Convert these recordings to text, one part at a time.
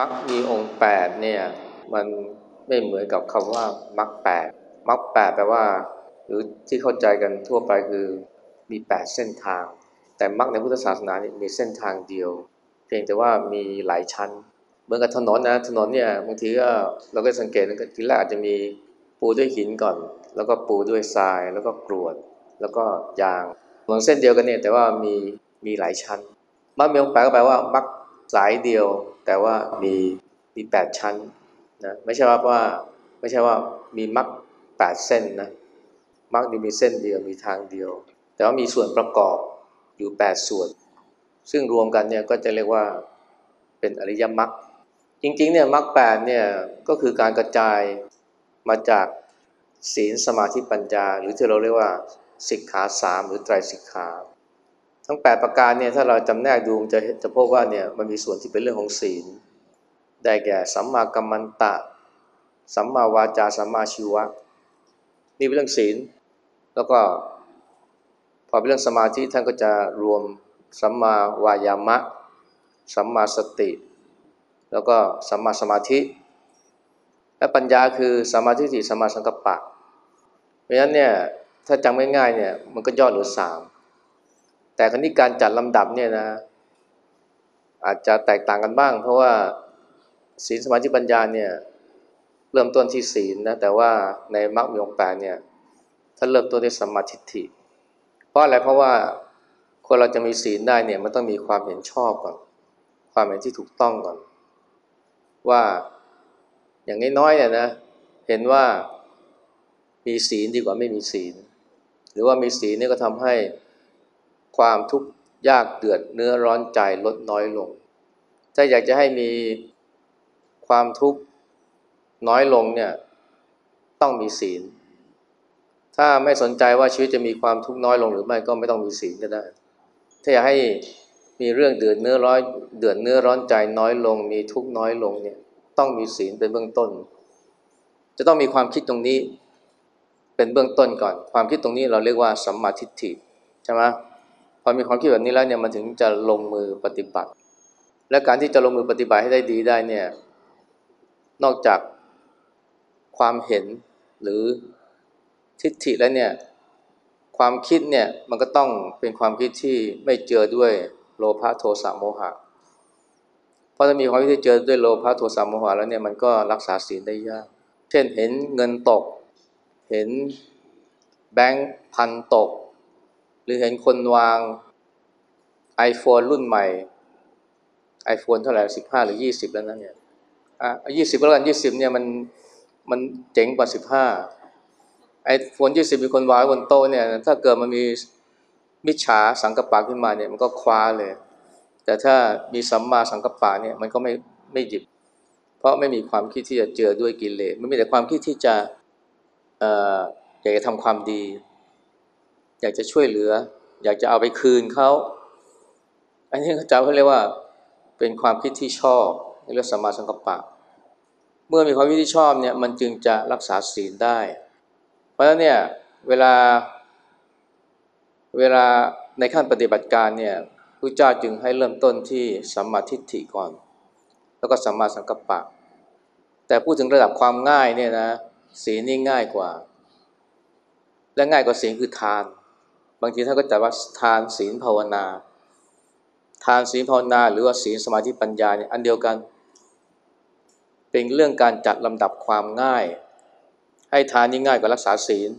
มรรคมีองค์แปดเนี่ยมันไม่เหมือนกับคำว่ามรรคแปดมรรคแปดแปลว่า หรือที่เข้าใจกันทั่วไปคือมีแปดเส้นทาง แต่มรรคในพุทธศาสนาเนี่ยมีเส้นทางเดียว เพียงแต่ว่ามีหลายชั้น เหมือนกับถนนนะถนนเนี่ยบางทีก็เราก็สังเกตทีแรกอาจจะมีปูด้วยหินก่อน แล้วก็ปูด้วยทรายแล้วก็กรวด แล้วก็ยางถนนเส้นเดียวกันเนี่ยแต่ว่ามีมีหลายชั้นมรรคมีองค์แปดก็แปลว่ามรรค สายเดียว แต่ว่ามีมีแปดชั้นนะไม่ใช่ว่าว่าไม่ใช่ว่ามีมรรคแปดเส้นนะมรรคนี่มีเส้นเดียวมีทางเดียว แต่ว่ามีส่วนประกอบอยู่แปดส่วน ซึ่งรวมกันเนี่ยก็จะเรียกว่าเป็นอริยมรรคจริงๆเนี่ยมรรคแปดเนี่ยก็คือการกระจายมาจากศีลสมาธิปัญญา หรือที่เราเรียกว่าสิกขาสามหรือไตรสิกขา ทั้งแปดประการเนี่ยถ้าเราจำแนกดูจะจะพบว่าเนี่ยมันมีส่วนที่เป็นเรื่องของศีล ได้แก่สัมมากัมมันตะ สัมมาวาจาสัมมาชีวะ นี่เป็นเรื่องศีล แล้วก็พอเป็นเรื่องสมาธิท่านก็จะรวมสัมมาวายามะ สัมมาสติ แล้วก็สัมมาสมาธิ และปัญญาคือสัมมาทิฏฐิสัมมาสังกัปปะ เพราะฉะนั้นเนี่ยถ้าจำง่ายๆเนี่ยมันก็ย่อเหลือสาม แต่ครนี้การจัดลำดับเนี่ยนะ อาจจะแตกต่างกันบ้าง เพราะว่าศีลสมาธิปัญญาเนี่ยเริ่มต้นที่ศีลนะแต่ว่าในมรรคมีองแปดเนี่ยถ้าเริ่มต้นที่สมาทิฐิเพราะอะไรเพราะว่าคนเราจะมีศีลได้เนี่ยมันต้องมีความเห็นชอบก่อน ความเห็นที่ถูกต้องก่อน ว่าอย่างน้อยๆเนี่ยนะเห็นว่ามีศีลดีกว่าไม่มีศีล หรือว่ามีศีลนี่ก็ทำให้ ความทุกข์ยากเดือดเนื้อร้อนใจลดน้อยลง ถ้าอยากจะให้มีความทุกข์น้อยลงเนี่ยต้องมีศีล ถ้าไม่สนใจว่าชีวิตจะมีความทุกข์น้อยลงหรือไม่ก็ไม่ต้องมีศีลก็ได้ ถ้าอยากให้มีเรื่องเดือดเนื้อร้อนเดือดเนื้อร้อนใจน้อยลง มีทุกข์น้อยลงเนี่ยต้องมีศีลเป็นเบื้องต้น จะต้องมีความคิดตรงนี้เป็นเบื้องต้นก่อน ความคิดตรงนี้เราเรียกว่าสัมมาทิฏฐิใช่ไหม พอมีความคิดแบบนี้แล้วเนี่ยมันถึงจะลงมือปฏิบัติ และการที่จะลงมือปฏิบัติให้ได้ดีได้เนี่ยนอกจากความเห็นหรือทิฏฐิแล้วเนี่ยความคิดเนี่ยมันก็ต้องเป็นความคิดที่ไม่เจอด้วยโลภะโทสะโมหะ เพราะถ้ามีความคิดที่เจอด้วยโลภะโทสะโมหะแล้วเนี่ยมันก็รักษาศีลได้ยาก เช่นเห็นเงินตก เห็นแบงค์พันตก รือเห็นคนวาง iPhone รุ่นใหม่ iPhone เท่าไหร่สิบห้าหรือยี่สิบแล้วนั่นเนี่ยอะยี่สิบแล้วกันยี่สิบเนี่ยมันมันเจ๋งกว่าสิบห้าไอโฟนยี่สิบมีคนวางบนโต๊ะเนี่ย ถ้าเกิดมันมีมิจฉาสังกปะขึ้นมาเนี่ย มันก็คว้าเลย แต่ถ้ามีสัมมาสังกปะเนี่ยมันก็ไม่ไม่หยิบ เพราะไม่มีความคิดที่จะเจอด้วยกิเลสมันมีแต่ความคิดที่จะเอ่ออยากจะทำความดี อยากจะช่วยเหลือ อยากจะเอาไปคืนเขา อันนี้เขาจะเขาเรียกว่าเป็นความคิดที่ชอบเรียกสมมาสังกปปะ เมื่อมีความคิดที่ชอบเนี่ยมันจึงจะรักษาศีลได้ เพราะฉะนั้นเนี่ยเวลาเวลาในขั้นปฏิบัติการเนี่ยพระเจ้าจึงให้เริ่มต้นที่สัมมาทิฏฐิก่อน แล้วก็สัมมาสังกัปปะ แต่พูดถึงระดับความง่ายเนี่ยนะศีลนี่ง่ายกว่า และง่ายกว่าศีลคือทาน บางทีท่านก็จัดว่าทานศีลภาวนา ทานศีลภาวนา หรือว่าศีลสมาธิปัญญาเนี่ยอันเดียวกัน เป็นเรื่องการจัดลำดับความง่าย ให้ทานนี่ง่ายกว่ารักษาศีล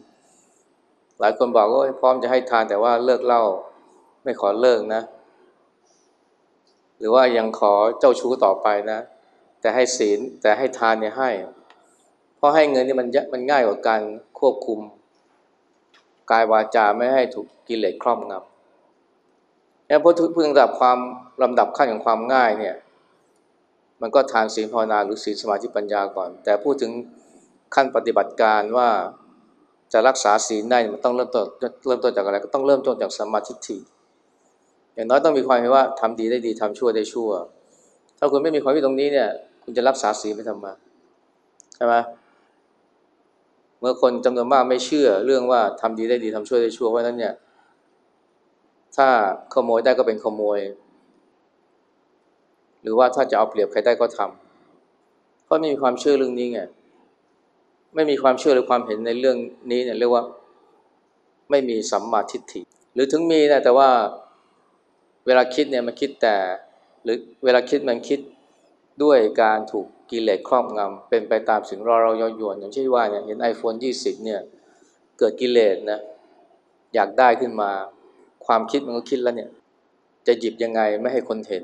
หลายคนบอกว่าพร้อมจะให้ทานแต่ว่าเลิกเล่าไม่ขอเลิกนะ หรือว่ายังขอเจ้าชู้ต่อไปนะ แต่ให้ศีลแต่ให้ทานเนี่ยให้ เพราะให้เงินนี่มันมันง่ายกว่าการควบคุม กายวาจาไม่ให้ถูกกิเลสครอบงำแล้วพอพึ่งระดับความลำดับขั้นของความง่ายเนี่ย มันก็ทานศีลภาวนาหรือศีลสมาธิปัญญาก่อน แต่พูดถึงขั้นปฏิบัติการว่าจะรักษาศีลได้มันต้องเริ่มต้นเริ่มต้นจากอะไรก็ต้องเริ่มต้นจากสมาธิิอย่างน้อยต้องมีความเห็นว่าทำดีได้ดีทำชั่วได้ชั่ว ถ้าคุณไม่มีความคิดตรงนี้เนี่ย คุณจะรักษาศีลไม่ทำมใช่ไหม เมื่อคนจำนวนมากไม่เชื่อเรื่องว่าทำดีได้ดีทำชั่วได้ชั่วเพราะนั้นเนี่ยถ้าขโมยได้ก็เป็นขโมย หรือว่าถ้าจะเอาเปรียบใครได้ก็ทราะไม่มีความเชื่อเรื่องนี้ไงไม่มีความเชื่อหรือความเห็นในเรื่องนี้เนี่ยเรียกว่าไม่มีสัมมาทิฏฐิ หรือถึงมีนะแต่ว่าเวลาคิดเนี่ยมันคิดแต่ หรือเวลาคิดมันคิดด้วยการถูก กิเลสครอบงำเป็นไปตามสิ่งรอเรายอยวนอย่างเช่นว่าเนี่ยเห็น iPhone 20 เนี่ยเกิดกิเลสนะอยากได้ขึ้นมา ความคิดมันก็คิดแล้วเนี่ย จะหยิบยังไงไม่ให้คนเห็น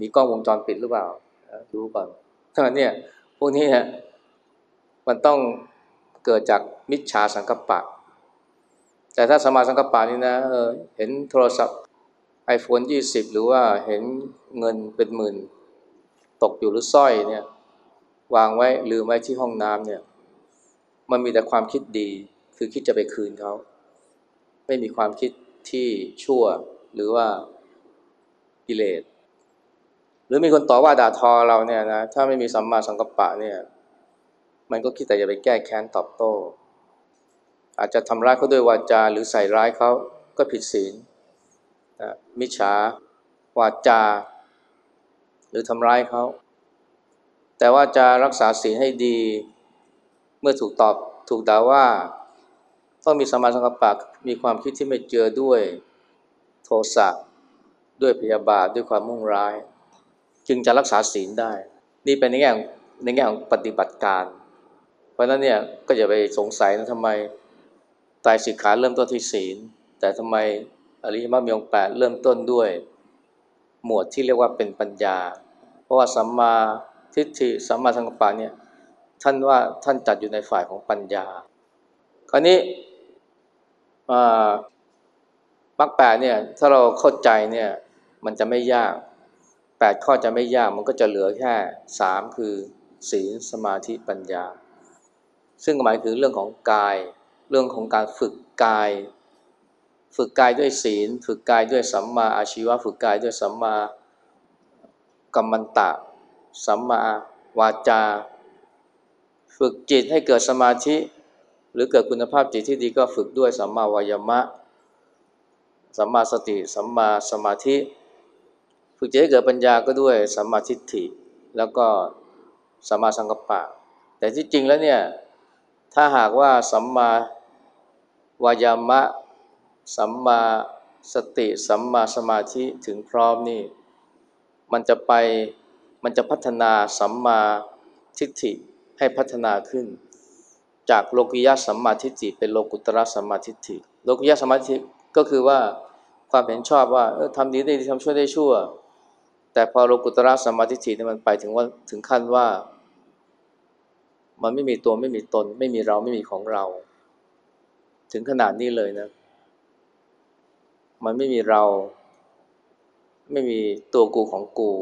มีกล้องวงจรปิดหรือเปล่าดูก่อนถ้าเนี่ยพวกนี้เนี่ยมันต้องเกิดจากมิจฉาสังกปะ แต่ถ้าสมาสังกปะนี่นะเออเห็นโทรศัพท์ iPhone 20 หรือว่าเห็นเงินเป็นหมื่น ตกอยู่หรือสร้อยเนี่ยวางไว้ลืมไว้ที่ห้องน้ำเนี่ย มันมีแต่ความคิดดี คือคิดจะไปคืนเขาไม่มีความคิดที่ชั่วหรือว่ากิเลสหรือมีคนต่อว่าด่าทอเราเนี่ยนะถ้าไม่มีสัมมาสังกัปปะเนี่ย มันก็คิดแต่จะไปแก้แค้นตอบโต้ อาจจะทำร้ายเขาด้วยวาจาหรือใส่ร้ายเขาก็ผิดศีลมิจฉาวาจา หรือทำร้ายเขา แต่ว่าจะรักษาศีลให้ดี เมื่อถูกตอบถูกด่าว่าต้องมีสมาสังกปะมีความคิดที่ไม่เจือด้วยโทสะด้วยพยาบาทด้วยความมุ่งร้าย จึงจะรักษาศีลได้ นี่เป็นในแง่ในแง่ของปฏิบัติการ เพราะนั้นเนี่ยก็อย่าไปสงสัยนะทำไมตายสิกขาเริ่มต้นที่ศีล แต่ทำไมอริยมรรคมีองค์แปดเริ่มต้นด้วย หมวดที่เรียกว่าเป็นปัญญา เพราะว่าสัมมาทิฏฐิสัมมาสังกัปปะเนี่ยท่านว่าท่านจัดอยู่ในฝ่ายของปัญญา คราวนี้มรรคแปดเนี่ยถ้าเราเข้าใจเนี่ยมันจะไม่ยากแปดข้อจะไม่ยากมันก็จะเหลือแค่สามคือศีลสมาธิปัญญา ซึ่งหมายถึงเรื่องของกาย เรื่องของการฝึกกาย ฝึกกายด้วยศีล ฝึกกายด้วยสัมมาอาชีวะ ฝึกกายด้วยสัมมากัมมันตะ สัมมาวาจา ฝึกจิตให้เกิดสมาธิ หรือเกิดคุณภาพจิตที่ดีก็ฝึกด้วยสัมมาวายมะ สัมมาสติ สัมมาสมาธิ ฝึกจิตให้เกิดปัญญาก็ด้วยสัมมาทิฏฐิ แล้วก็สัมมาสังกัปปะ แต่ที่จริงแล้วเนี่ย ถ้าหากว่าสัมมาวายามะ สัมมาสติสัมมาสมาธิถึงพร้อมนี่ มันจะไปมันจะพัฒนาสัมมาทิฏฐิให้พัฒนาขึ้น จากโลกิยะสัมมาทิฏฐิเป็นโลกุตระสัมมาทิฏฐิโลกิยะสัมมาทิฏฐิก็คือว่าความเห็นชอบว่าออทำดีได้ดีทำชั่วได้ชั่ว แต่พอโลกุตระสัมมาทิฏฐิเนี่ยมันไปถึงว่าถึงขั้นว่า มันไม่มีตัวไม่มีตน ไม่มีเราไม่มีของเรา ถึงขนาดนี้เลยนะ มันไม่มีเรา ไม่มีตัวกูของกู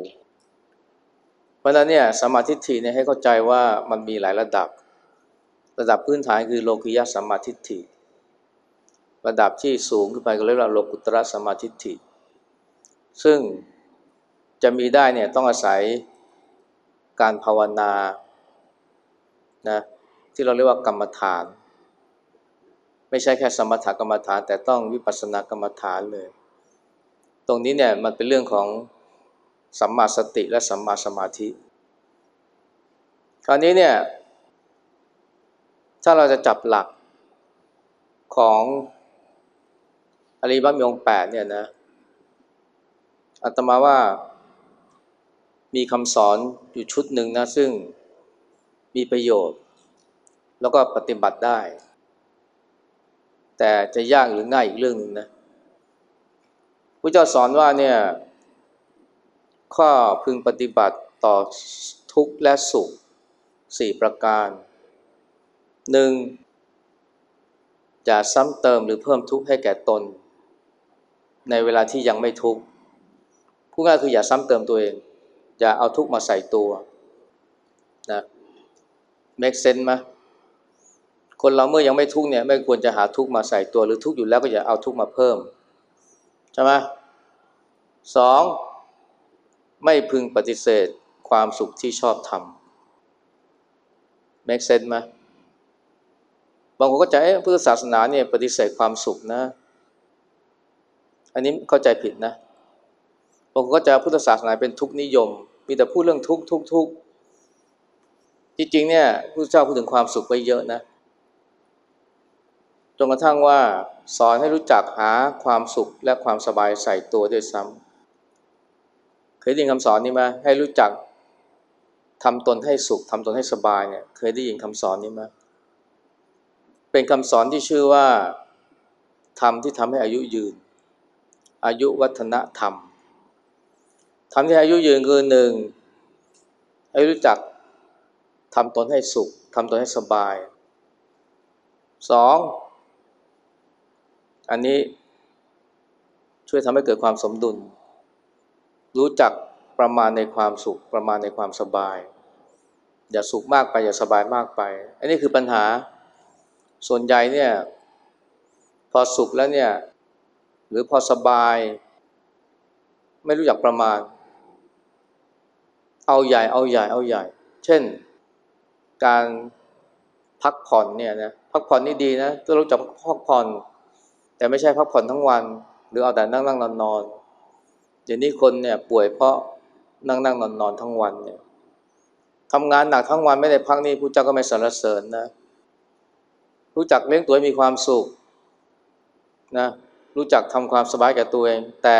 เพราะนั้นเนี่ยสมาธิฏฐิเนี่ยให้เข้าใจว่ามันมีหลายระดับ ระดับพื้นฐานคือโลกิยะสมาทิฏฐิระดับที่สูงขึ้นไปก็เรียกว่าโลกุตระสมาทิฏฐิซึ่งจะมีได้เนี่ยต้องอาศัยการภาวนานะที่เราเรียกว่ากรรมฐาน ไม่ใช่แค่สมถกรรมฐานแต่ต้องวิปัสสนากรรมฐานเลย ตรงนี้เนี่ยมันเป็นเรื่องของสัมมาสติและสัมมาสมาธิ คราวนี้เนี่ยถ้าเราจะจับหลักของอริบัมยงแปดเนี่ยนะอาตมาว่ามีคำสอนอยู่ชุดหนึ่งนะซึ่งมีประโยชน์ แล้วก็ปฏิบัติได้ แต่จะยากหรือง่ายอีกเรื่องหนึ่งนะพระเจ้าสอนว่าเนี่ยข้อพึงปฏิบัติต่อทุกข์และสุขสี่ประการหนึ่งอย่าซ้ำเติมหรือเพิ่มทุกข์ให้แก่ตน ในเวลาที่ยังไม่ทุกข์ผู้ง่ายคืออย่าซ้ำเติมตัวเอง อย่าเอาทุกข์มาใส่ตัวนะ make sense ไหม คนเราเมื่อยังไม่ทุกเนี่ยไม่ควรจะหาทุกมาใส่ตัวหรือทุกอยู่แล้วก็อย่าเอาทุกมาเพิ่มใช่ไหมสองไม่พึงปฏิเสธความสุขที่ชอบทำ make sense ไหมบางคนก็จะพุทธศาสนาเนี่ยปฏิเสธความสุขนะ อันนี้เข้าใจผิดนะ บางคนก็จะพุทธศาสนาเป็นทุกนิยม มีแต่พูดเรื่องทุกทุกทุกที่จริงเนี่ยพระเจ้าพูดถึงความสุขไปเยอะนะ จนกระทั่งว่าสอนให้รู้จักหาความสุขและความสบายใส่ตัวด้วยซ้ำเคยได้ยินคำสอนนี้ไหมให้รู้จักทำตนให้สุขทำตนให้สบายเนี่ยเคยได้ยินคำสอนนี้ไหมเป็นคำสอนที่ชื่อว่าธรรมที่ทำให้อายุยืน อายุวัฒนธรรมทำที่อายุยืนคือหนึ่งให้รู้จักทำตนให้สุขทำตนให้สบายสอง อันนี้ช่วยทำให้เกิดความสมดุล รู้จักประมาณในความสุข ประมาณในความสบาย อย่าสุขมากไป อย่าสบายมากไป อันนี้คือปัญหาส่วนใหญ่เนี่ย พอสุขแล้วเนี่ย หรือพอสบาย ไม่รู้จักประมาณ เอาใหญ่เอาใหญ่เอาใหญ่ เช่น การพักผ่อนเนี่ยนะพักผ่อนนี่ดีนะต้องรู้จักพักผ่อน แต่ไม่ใช่พักผ่อนทั้งวัน หรือเอาแต่นั่งนั่งนอนนอนเดี๋ยวนี้คนเนี่ยป่วยเพราะนั่งนั่งนอนนอนทั้งวันเนี่ยทำงานหนักทั้งวันไม่ได้พักนี่ผู้เจ้าก็ไม่สรรเสริญนะรู้จักเลี้ยงตัวมีความสุขนะรู้จักทำความสบายแก่ตัวเอง แต่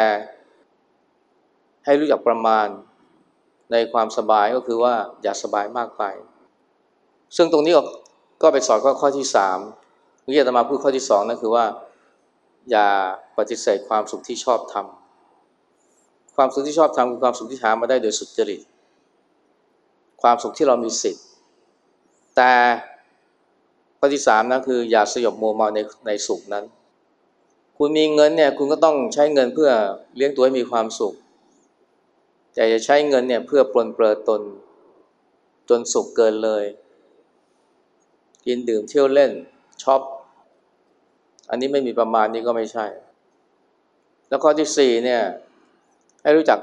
ให้รู้จักประมาณในความสบายก็คือว่าอย่าสบายมากไป ซึ่งตรงนี้ก็ไปสอนข้อข้อที่สามวิทยาตมาพูดข้อที่สองนั่นคือว่า อย่าปฏิเสธความสุขที่ชอบทำความสุขที่ชอบทำคือความสุขที่หามาได้โดยสุจริต ความสุขที่เรามีสิทธิ์ แต่ข้อที่สามนะคืออย่าสยบโมมาในในสุขนั้น คุณมีเงินเนี่ยคุณก็ต้องใช้เงินเพื่อเลี้ยงตัวให้มีความสุขแต่อย่าใช้เงินเนี่ยเพื่อปลนเปลือตน จนสุขเกินเลย กินดื่มเที่ยวเล่นช็อป อันนี้ไม่มีประมาณนี้ก็ไม่ใช่ แล้วข้อที่สี่เนี่ยให้รู้จัก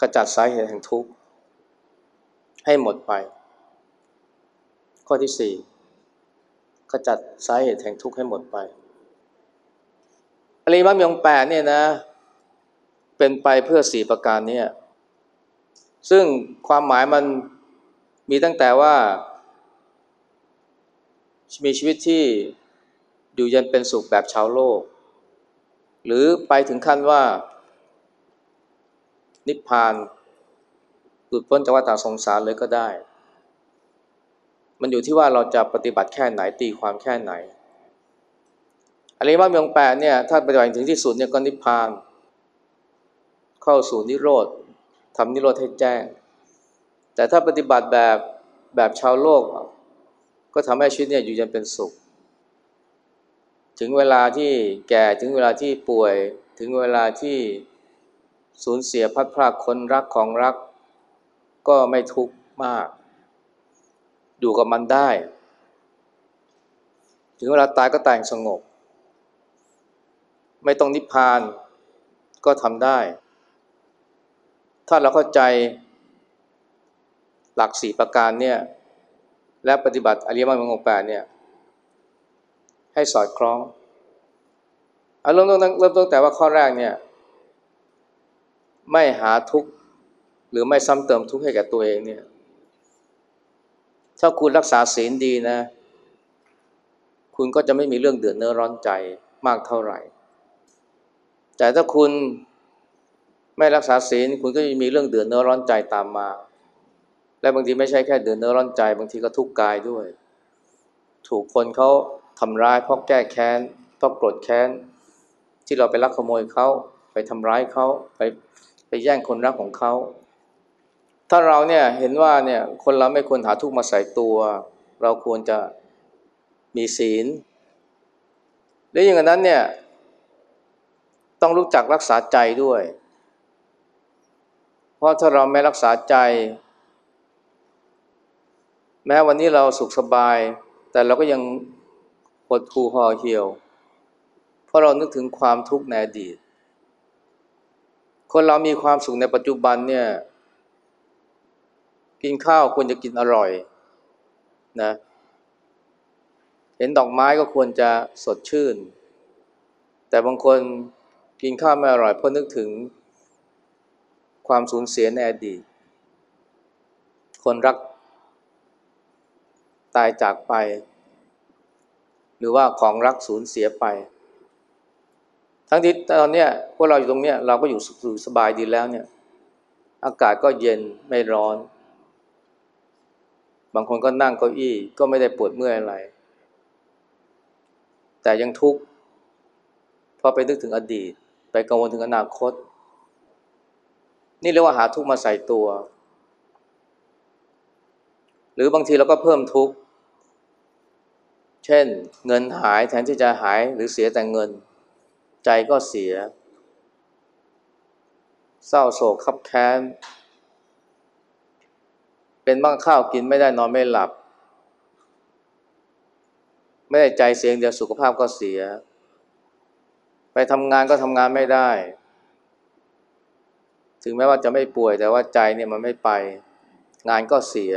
ขจัดสาเหตุแห่งทุกข์ให้หมดไป ข้อที่สี่ขจัดสาเหตุแห่งทุกข์ให้หมดไปอริมัมยงแปดเนี่ยนะ เป็นไปเพื่อสี่ประการนี้ซึ่งความหมายมันมีตั้งแต่ว่า มีชีวิตที่ อยู่เย็นเป็นสุขแบบชาวโลก หรือไปถึงขั้นว่า นิพพานหลุดพ้นจากวัฏสงสารเลยก็ได้ มันอยู่ที่ว่าเราจะปฏิบัติแค่ไหนตีความแค่ไหนอริมัมยงแปดเนี่ยถ้าปฏิบัติถึงที่สุดเนี่ยก็นิพพาน เข้าสู่นิโรธทำนิโรธให้แจ้ง แต่ถ้าปฏิบัติแบบแบบชาวโลก ก็ทำให้ชีวิตเนี่ยอยู่ยันเป็นสุข ถึงเวลาที่แก่ถึงเวลาที่ป่วย ถึงเวลาที่สูญเสียพัดพรากคนรักของรัก ก็ไม่ทุกข์มาก อยู่กับมันได้ ถึงเวลาตายก็ตายสงบ ไม่ต้องนิพพานก็ทำได้ ถ้าเราเข้าใจหลักสี่ประการเนี่ยและปฏิบัติอริยมรรคองแปดเนี่ย ให้สอดคล้องอารมณ์ต้งเริ่มต้นแต่ว่าข้อแรกเนี่ยไม่หาทุกข์หรือไม่ซ้ำเติมทุกข์ให้แก่ตัวเองเนี่ยถ้าคุณรักษาศีลดีนะ คุณก็จะไม่มีเรื่องเดือดเนื้อร้อนใจมากเท่าไหร่ แต่ถ้าคุณไม่รักษาศีลคุณก็จะมีเรื่องเดือดเนื้อร้อนใจตามมา และบางทีไม่ใช่แค่เดือดเนื้อร้อนใจ บางทีก็ทุกข์กายด้วย ถูกคนเขา ทำร้ายเพราะแก้แค้นเพราะโกรธแค้น ที่เราไปลักขโมยเขาไปทำร้ายเขาไปไปแย่งคนรักของเขา ถ้าเราเนี่ยเห็นว่าเนี่ยคนเราไม่ควรหาทุกข์มาใส่ตัว เราควรจะมีศีลและอย่างนั้นเนี่ยต้องรู้จักรักษาใจด้วย เพราะถ้าเราไม่รักษาใจ แม้วันนี้เราสุขสบาย แต่เราก็ยัง ดหู่ห่อเหี่ยว เพราะเรานึกถึงความทุกข์ในอดีต คนเรามีความสุขในปัจจุบันเนี่ย กินข้าวควรจะกินอร่อยนะ เห็นดอกไม้ก็ควรจะสดชื่น แต่บางคนกินข้าวไม่อร่อยเพราะนึกถึงความสูญเสียในอดีต คนรักตายจากไป หรือว่าของรักสูญเสียไป ทั้งที่ตอนเนี้ยพวกเราอยู่ตรงเนี้ยเราก็อยู่สุขสบายดีแล้วเนี่ย อากาศก็เย็นไม่ร้อน บางคนก็นั่งเก้าอี้ก็ไม่ได้ปวดเมื่อยอะไร แต่ยังทุกข์เพราะไปนึกถึงอดีต ไปกังวลถึงอนาคต นี่เรียกว่าหาทุกข์มาใส่ตัว หรือบางทีเราก็เพิ่มทุกข์ เช่นเงินหายแทนที่จะหายหรือเสียแต่เงิน ใจก็เสีย เศร้าโศกขับแค้น เป็นบ้างข้าวกินไม่ได้นอนไม่หลับ ไม่ได้ใจเสียงเดียวสุขภาพก็เสีย ไปทำงานก็ทำงานไม่ได้ ถึงแม้ว่าจะไม่ป่วยแต่ว่าใจเนี่ยมันไม่ไป งานก็เสีย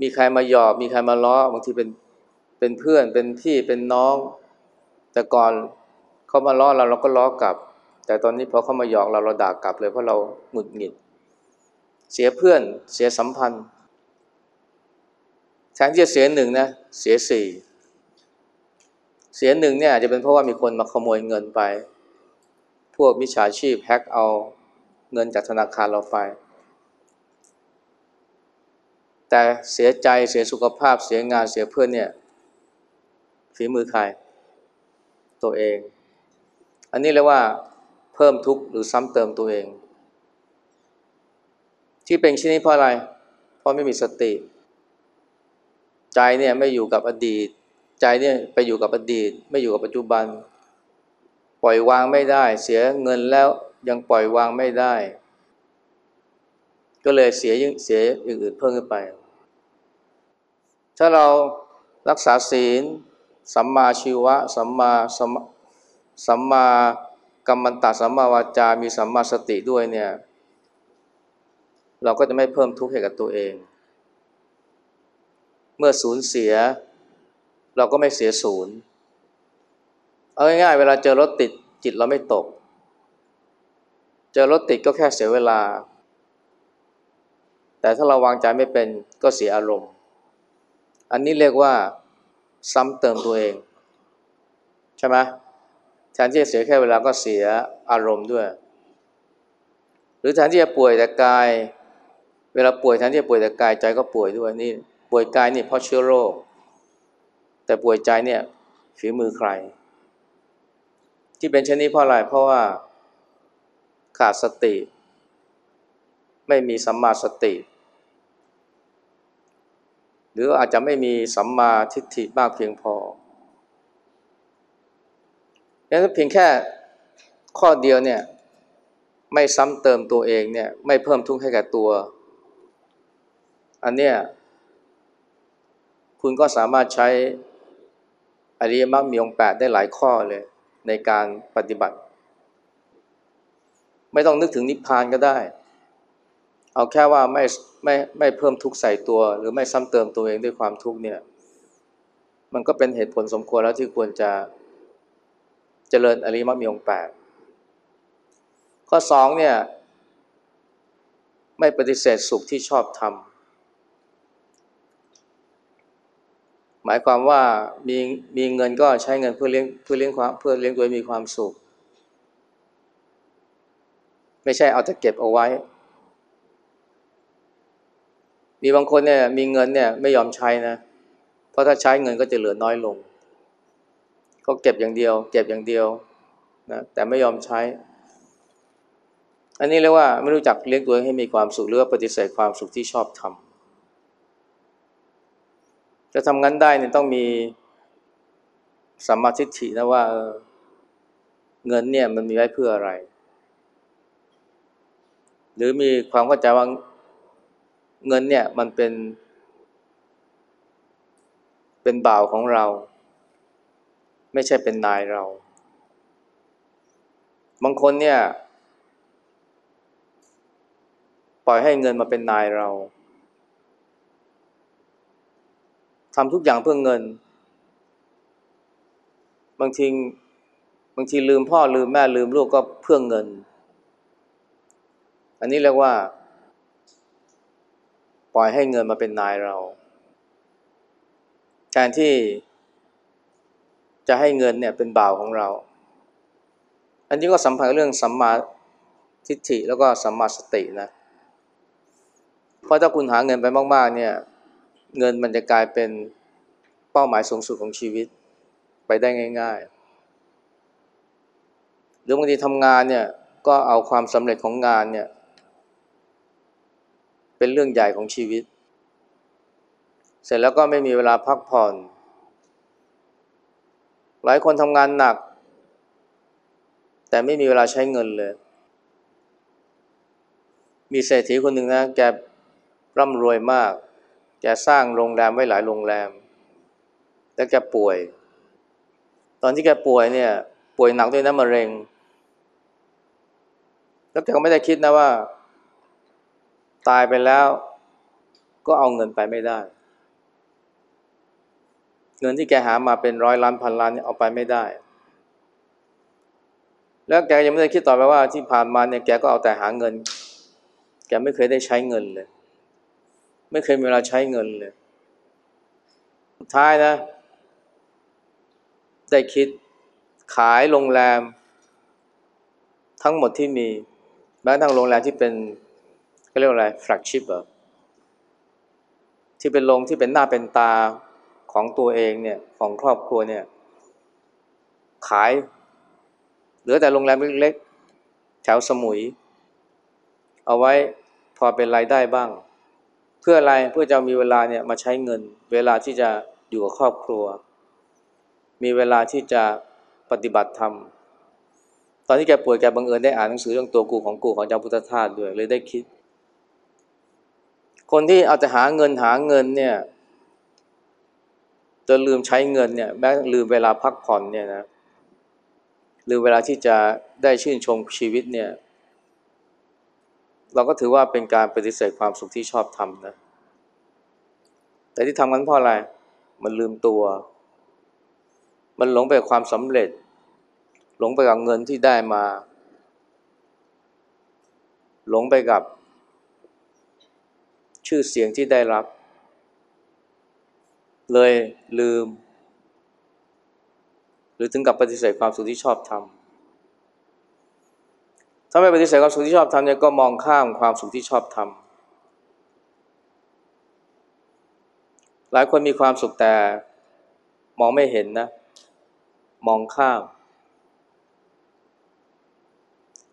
มีใครมาหยอกมีใครมาล้อบางทีเป็นเป็นเพื่อนเป็นพี่เป็นน้อง แต่ก่อนเขามาล้อเราเราก็ล้อกลับ แต่ตอนนี้พอเขามาหยอกเราเราด่ากลับเลยเพราะเราหงุดหงิด เสียเพื่อนเสียสัมพันธ์แทนที่จะเสียหนึ่งนะเสียสี่เสียหนึ่งเนี่ยอาจจะเป็นเพราะว่ามีคนมาขโมยเงินไป พวกมิจฉาชีพแฮ็กเอาเงินจากธนาคารเราไป แต่เสียใจเสียสุขภาพเสียงานเสียเพื่อนเนี่ยฝีมือใคร ตัวเอง อันนี้เรียกว่าเพิ่มทุกข์หรือซ้ำเติมตัวเอง ที่เป็นชิ้นนี้เพราะอะไร เพราะไม่มีสติ ใจเนี่ยไม่อยู่กับอดีต ใจเนี่ยไปอยู่กับอดีต ไม่อยู่กับปัจจุบัน ปล่อยวางไม่ได้ เสียเงินแล้วยังปล่อยวางไม่ได้ ก็เลยเสียยิ่งเสียอื่นๆเพิ่มขึ้นไป ถ้าเรารักษาศีล สัมมาชีวะ สัมมาสัมสัมมากัมมันตสัมมาวาจา มีสัมมาสติด้วยเนี่ย เราก็จะไม่เพิ่มทุกข์ให้กับตัวเอง เมื่อสูญเสีย เราก็ไม่เสียศูนย์เอาง่ายๆเวลาเจอรถติดจิตเราไม่ตก เจอรถติดก็แค่เสียเวลา แต่ถ้าเราวางใจไม่เป็นก็เสียอารมณ์ อันนี้เรียกว่าซ้ำเติมตัวเอง ใช่ไหมแทนที่จะเสียแค่เวลาก็เสียอารมณ์ด้วย หรือแทนที่จะป่วยแต่กาย เวลาป่วยแทนที่จะป่วยแต่กายใจก็ป่วยด้วยนี่ป่วยกายนี่เพราะเชื้อโรค แต่ป่วยใจเนี่ยฝีมือใคร ที่เป็นเช่นนี้เพราะอะไรเพราะว่าขาดสติ ไม่มีสัมมาสติ หรืออาจจะไม่มีสัมมาทิฏฐิมากเพียงพอดังนั้นเพียงแค่ข้อเดียวเนี่ยไม่ซ้ำเติมตัวเองเนี่ยไม่เพิ่มทุกข์ให้แก่ตัว อันเนี้ยคุณก็สามารถใช้อริยมรรคมีองค์แปดได้หลายข้อเลย ในการปฏิบัติ ไม่ต้องนึกถึงนิพพานก็ได้ เอาแค่ว่าไม่ไม่ไม่เพิ่มทุกข์ใส่ตัว หรือไม่ซ้ำเติมตัวเองด้วยความทุกข์เนี่ย มันก็เป็นเหตุผลสมควรแล้วที่ควรจะเจริญอริมรรคมีองค์แปดข้อสองเนี่ย ไม่ปฏิเสธสุขที่ชอบทำหมายความว่ามีมีเงินก็ใช้เงินเพื่อเลี้ยงเพื่อเลี้ยงความเพื่อเลี้ยงตัวมีความสุข ไม่ใช่เอาแต่เก็บเอาไว้ มีบางคนเนี่ยมีเงินเนี่ยไม่ยอมใช้นะ เพราะถ้าใช้เงินก็จะเหลือน้อยลง ก็เก็บอย่างเดียว เก็บอย่างเดียวนะแต่ไม่ยอมใช้ อันนี้เรียกว่าไม่รู้จักเลี้ยงตัวให้มีความสุขหรือว่าปฏิเสธความสุขที่ชอบทำจะทำงั้นได้เนี่ยต้องมีสัมมาทิฏฐินะว่าเงินเนี่ยมันมีไว้เพื่ออะไร หรือมีความเข้าใจว่า เงินเนี่ยมันเป็น เป็นบ่าวของเรา ไม่ใช่เป็นนายเรา บางคนเนี่ยปล่อยให้เงินมาเป็นนายเราทำทุกอย่างเพื่อเงิน บางทีบางทีลืมพ่อลืมแม่ลืมลูกก็เพื่อเงิน อันนี้เรียกว่า ปล่อยให้เงินมาเป็นนายเรา แทนที่จะให้เงินเนี่ยเป็นบ่าวของเรา อันนี้ก็สัมพันธ์เรื่องสัมมาทิฏฐิแล้วก็สัมมาสตินะ เพราะถ้าคุณหาเงินไปมากๆเนี่ย เงินมันจะกลายเป็นเป้าหมายสูงสุดของชีวิตไปได้ง่าย ๆ หรือบางทีทำงานเนี่ยก็เอาความสำเร็จของงานเนี่ย เป็นเรื่องใหญ่ของชีวิต เสร็จแล้วก็ไม่มีเวลาพักผ่อน หลายคนทำงานหนัก แต่ไม่มีเวลาใช้เงินเลย มีเศรษฐีคนหนึ่งนะ แกร่ำรวยมาก แกสร้างโรงแรมไว้หลายโรงแรม แล้วแกป่วย ตอนที่แกป่วยเนี่ย ป่วยหนักด้วยน้ำมะเร็ง แล้วแกก็ไม่ได้คิดนะว่า ตายไปแล้วก็เอาเงินไปไม่ได้ เงินที่แกหามาเป็นร้อยล้านพันล้านเนี่ยเอาไปไม่ได้ แล้วแกยังไม่ได้คิดต่อไปว่าที่ผ่านมาเนี่ยแกก็เอาแต่หาเงิน แกไม่เคยได้ใช้เงินเลย ไม่เคยมีเวลาใช้เงินเลยท้ายนะ ได้คิดขายโรงแรม ทั้งหมดที่มีแม้ทั่งโรงแรมที่เป็น เขาเรียกอะไรแฟลกชิพเหรอที่เป็นโรงที่เป็นหน้าเป็นตาของตัวเองเนี่ยของครอบครัวเนี่ย ขาย เหลือแต่โรงแรมเล็กๆ แถวสมุย เอาไว้พอเป็นรายได้บ้าง เพื่ออะไรเพื่อจะมีเวลาเนี่ยมาใช้เงิน เวลาที่จะอยู่กับครอบครัว มีเวลาที่จะปฏิบัติธรรมตอนที่แกป่วยแกบังเอิญได้อ่านหนังสือเรื่องตัวกูของกูของเจ้าพุทธทาสด้วยเลยได้คิด คนที่เอาแต่หาเงินหาเงินเนี่ยจะลืมใช้เงินเนี่ยแม้ลืมเวลาพักผ่อนเนี่ยนะลืมเวลาที่จะได้ชื่นชมชีวิตเนี่ย เราก็ถือว่าเป็นการปฏิเสธความสุขที่ชอบทำนะ แต่ที่ทำกันเพราะอะไร มันลืมตัว มันหลงไปกับความสำเร็จ หลงไปกับเงินที่ได้มา หลงไปกับ ชื่อเสียงที่ได้รับ เลยลืม หรือถึงกับปฏิเสธความสุขที่ชอบทำถ้าไม่ปฏิเสธความสุขที่ชอบทำเนี่ยก็มองข้ามความสุขที่ชอบทำหลายคนมีความสุขแต่มองไม่เห็นนะ มองข้าม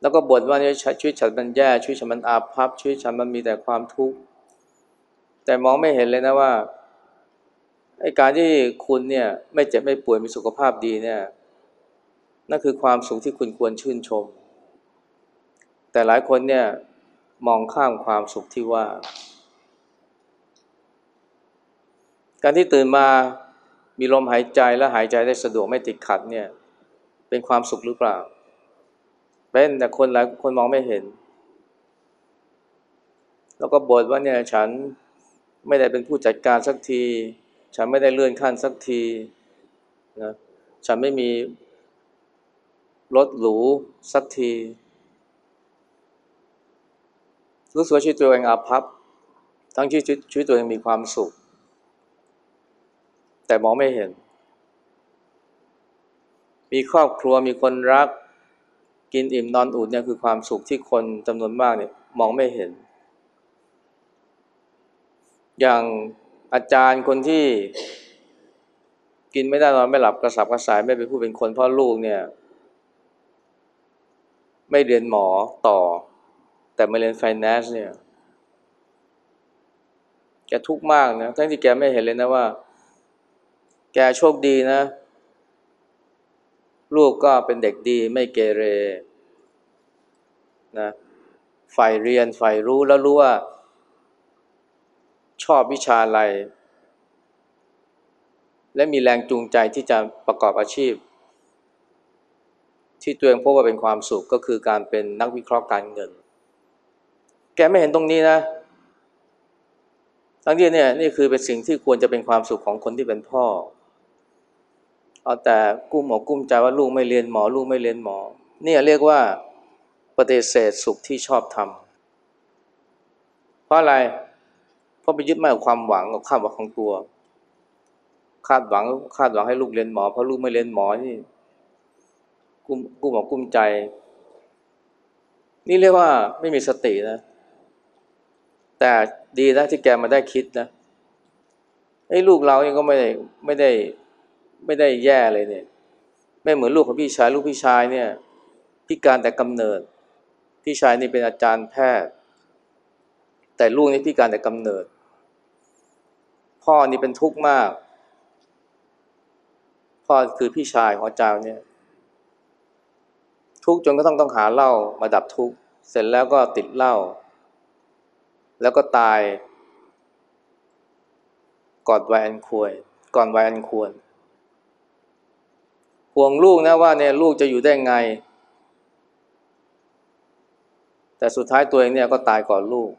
แล้วก็บ่นว่าเนี่ยชีวิตฉันมันแย่ชีวิตฉันมันอาภัพชีวิตฉันมันมีแต่ความทุกข์ แต่มองไม่เห็นเลยนะว่าไอ้การที่คุณเนี่ยไม่เจ็บไม่ป่วยมีสุขภาพดีเนี่ยนั่นคือความสุขที่คุณควรชื่นชม แต่หลายคนเนี่ยมองข้ามความสุขที่ว่า การที่ตื่นมามีลมหายใจและหายใจได้สะดวกไม่ติดขัดเนี่ยเป็นความสุขหรือเปล่า เป็นแต่คนหลายคนมองไม่เห็น แล้วก็บ่นว่าเนี่ยฉัน ไม่ได้เป็นผู้จัดการสักที ฉันไม่ได้เลื่อนขั้นสักทีนะฉันไม่มีรถหรูสักทีรู้สึกว่าชีวิตตัวเองอาภัพทั้งชีวิตชีวิตตัวเองมีความสุข แต่มองไม่เห็น มีครอบครัวมีคนรัก กินอิ่มนอนอุ่นเนี่ยคือความสุขที่คนจำนวนมากเนี่ยมองไม่เห็น อย่างอาจารย์คนที่กินไม่ได้นอนไม่หลับกระสับกระส่ายไม่เป็นผู้เป็นคนพราะลูกเนี่ย ไม่เรียนหมอต่อ แต่มาเรียนไฟแนนซ์เนี่ยแกทุกข์มากนะทั้งที่แกไม่เห็นเลยนะว่า แกโชคดีนะ ลูกก็เป็นเด็กดีไม่เกเรนะฝ่ายเรียนฝ่ายรู้แล้วรู้ว่า ชอบวิชาอะไร และมีแรงจูงใจที่จะประกอบอาชีพ ที่ตัวเองพบว่าเป็นความสุขก็คือการเป็นนักวิเคราะห์การเงิน แกไม่เห็นตรงนี้นะทั้งที่เนี่ยนี่คือเป็นสิ่งที่ควรจะเป็นความสุขของคนที่เป็นพ่อ เอาแต่กุ้มหมอกุ้มใจว่าลูกไม่เรียนหมอ ลูกไม่เรียนหมอ เนี่ยเรียกว่าปฏิเสธสุขที่ชอบทำเพราะอะไร เพราะไปยึดมั่นกับความหวังกับคาดหวังของตัว คาดหวังคาดหวังให้ลูกเรียนหมอเพราะลูกไม่เรียนหมอนี่กุ้มกุ้มอกกุ้มใจ นี่เรียกว่าไม่มีสตินะ แต่ดีนะที่แกมาได้คิดนะไอ้ลูกเราเองก็ไม่ได้ไม่ได้ไม่ได้แย่เลยเนี่ย ไม่เหมือนลูกของพี่ชายลูกพี่ชายเนี่ยพิการแต่กำเนิด พี่ชายนี่เป็นอาจารย์แพทย์ แต่ลูกนี่พิการแต่กำเนิด พ่อนี่เป็นทุกข์มาก พ่อคือพี่ชายของอาจารย์เนี่ย ทุกข์จนก็ต้องต้องหาเหล้ามาดับทุกข์ เสร็จแล้วก็ติดเหล้าแล้วก็ตายก่อนวัยอันควรก่อนวัยอันควร ห่วงลูกนะว่าเนี่ยลูกจะอยู่ได้ไง แต่สุดท้ายตัวเองเนี่ยก็ตายก่อนลูก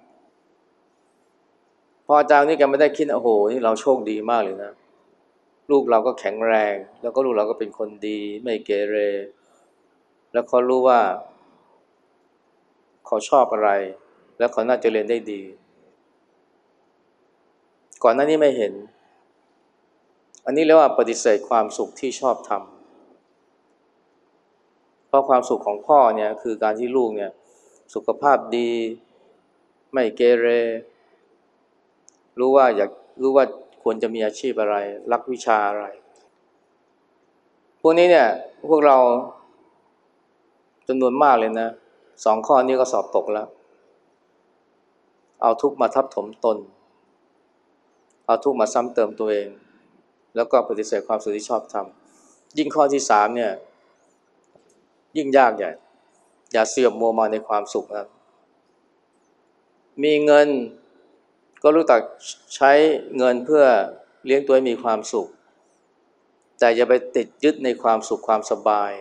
พออาจารย์นี่แกไม่ได้คิดโอ้โหนี่เราโชคดีมากเลยนะ ลูกเราก็แข็งแรง แล้วก็ลูกเราก็เป็นคนดี ไม่เกเร แล้วเขารู้ว่าเขาชอบอะไร แล้วเขาน่าจะเรียนได้ดี ก่อนหน้านี้ไม่เห็น อันนี้เรียกว่าปฏิเสธความสุขที่ชอบทำเพราะความสุขของพ่อเนี่ยคือการที่ลูกเนี่ยสุขภาพดี ไม่เกเร รู้ว่าอยากรู้ว่าควรจะมีอาชีพอะไร รักวิชาอะไร พวกนี้เนี่ยพวกเราจำนวนมากเลยนะสองข้อนี้ก็สอบตกแล้ว เอาทุกมาทับถมตน เอาทุกมาซ้ำเติมตัวเอง แล้วก็ปฏิเสธความสุขที่ชอบทำยิ่งข้อที่สามเนี่ย ยิ่งยากใหญ่ อย่าเสื่อมมัวมาในความสุขนะมีเงิน ก็รู้จักใช้เงินเพื่อเลี้ยงตัวให้มีความสุข แต่อย่าไปติดยึดในความสุขความสบาย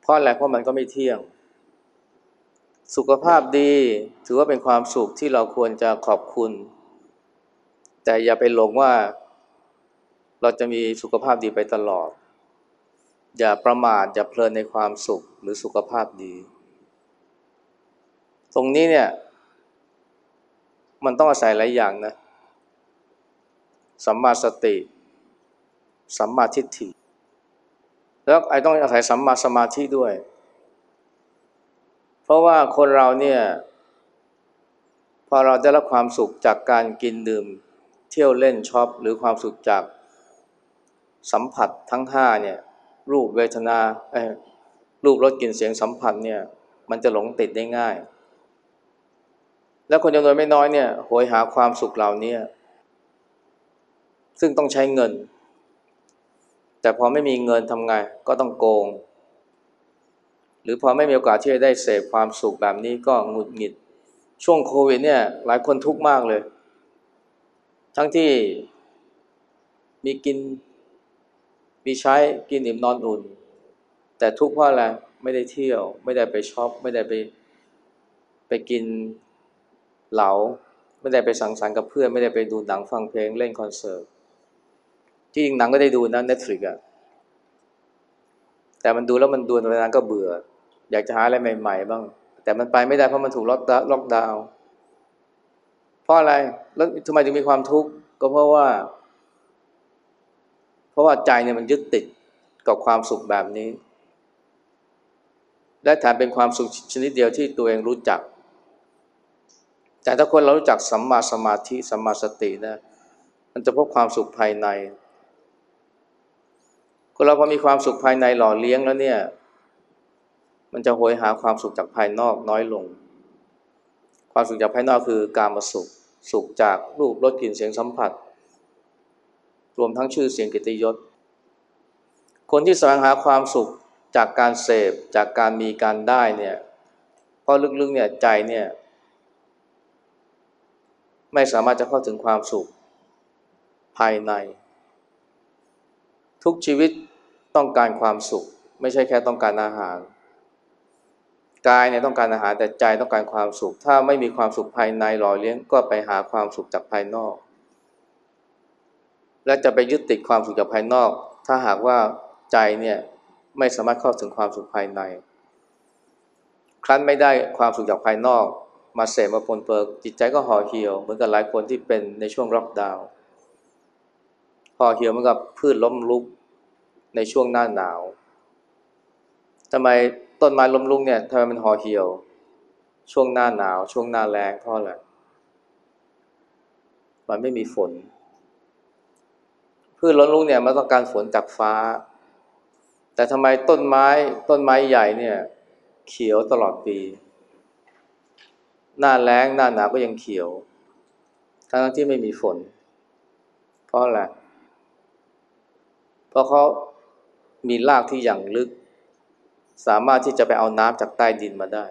เพราะอะไรเพราะมันก็ไม่เที่ยง สุขภาพดีถือว่าเป็นความสุขที่เราควรจะขอบคุณ แต่อย่าไปหลงว่าเราจะมีสุขภาพดีไปตลอด อย่าประมาทอย่าเพลินในความสุขหรือสุขภาพดี ตรงนี้เนี่ย มันต้องอาศัยหลายอย่างนะสัมมาสติสัมมาทิฏฐิ แล้วไอ้ต้องอาศัยสัมมาสมาธิด้วย เพราะว่าคนเราเนี่ย พอเราได้รับความสุขจากการกินดื่ม เที่ยวเล่นช็อป หรือความสุขจากสัมผัสทั้งห้าเนี่ย รูปเวทนารูปรสกลิ่นเสียงสัมผัสเนี่ย มันจะหลงติดได้ง่าย แล้วคนจำนวนไม่น้อยเนี่ยโหยหาความสุขเหล่านี้ซึ่งต้องใช้เงิน แต่พอไม่มีเงินทำไงก็ต้องโกง หรือพอไม่มีโอกาสที่จะได้เสพความสุขแบบนี้ก็หงุดหงิด ช่วงโควิดเนี่ยหลายคนทุกข์มากเลย ทั้งที่มีกินมีใช้กินอิ่มนอนอุ่น แต่ทุกข์เพราะอะไรไม่ได้เที่ยว ไม่ได้ไป shop ไม่ได้ไปไปกิน เหลาไม่ได้ไปสังสรรค์กับเพื่อนไม่ได้ไปดูหนังฟังเพลงเล่นคอนเสิร์ตที่จริงหนังก็ได้ดูนะ Netflix อะแต่มันดูแล้วมันดูนานก็เบื่อ อยากจะหาอะไรใหม่ ๆ บ้าง แต่มันไปไม่ได้เพราะมันถูกล็อกล็อกดาวน์เพราะอะไรแล้วทำไมถึงมีความทุกข์ก็เพราะว่า เพราะว่าใจเนี่ยมันยึดติดกับความสุขแบบนี้ และแถมเป็นความสุขชนิดเดียวที่ตัวเองรู้จัก แต่ถ้าคนเรารู้จักสัมมาสมาธิสัมมาสตินะมันจะพบความสุขภายใน คนเราพอมีความสุขภายในหล่อเลี้ยงแล้วเนี่ย มันจะโหยหาความสุขจากภายนอกน้อยลง ความสุขจากภายนอกคือการมาสุข สุขจากรูปรสกลิ่นเสียงสัมผัส รวมทั้งชื่อเสียงกิติยศ คนที่แสวงหาความสุขจากการเสพจากการมีการได้เนี่ยพราะลึกๆเนี่ยใจเนี่ย ไม่สามารถจะเข้าถึงความสุขภายใน ทุกชีวิตต้องการความสุข ไม่ใช่แค่ต้องการอาหาร กายเนี่ยต้องการอาหารแต่ใจต้องการความสุข ถ้าไม่มีความสุขภายในหล่อเลี้ยงก็ไปหาความสุขจากภายนอก และจะไปยึดติดความสุขจากภายนอก ถ้าหากว่าใจเนี่ยไม่สามารถเข้าถึงความสุขภายใน ครั้นไม่ได้ความสุขจากภายนอก มาเสพมาปนเปื้อจิตใจก็ห่อเหี่ยวเหมือนกับหลายคนที่เป็นในช่วงล็อกดาวน์ห่อเหี่ยวเหมือนกับพืชล้มลุกในช่วงหน้าหนาวทำไมต้นไม้ล้มลุกเนี่ยทำไมมันห่อเหี่ยว ช่วงหน้าหนาว ช่วงหน้าแล้งเพราะอะไรมันไม่มีฝน พืชล้มลุกเนี่ยมันต้องการฝนจากฟ้า แต่ทำไมต้นไม้ต้นไม้ใหญ่เนี่ยเขียวตลอดปี หน้าแล้งหน้าหนาวก็ยังเขียว ทั้งที่ไม่มีฝน เพราะอะไร เพราะเขามีรากที่อย่างลึก สามารถที่จะไปเอาน้ำจากใต้ดินมาได้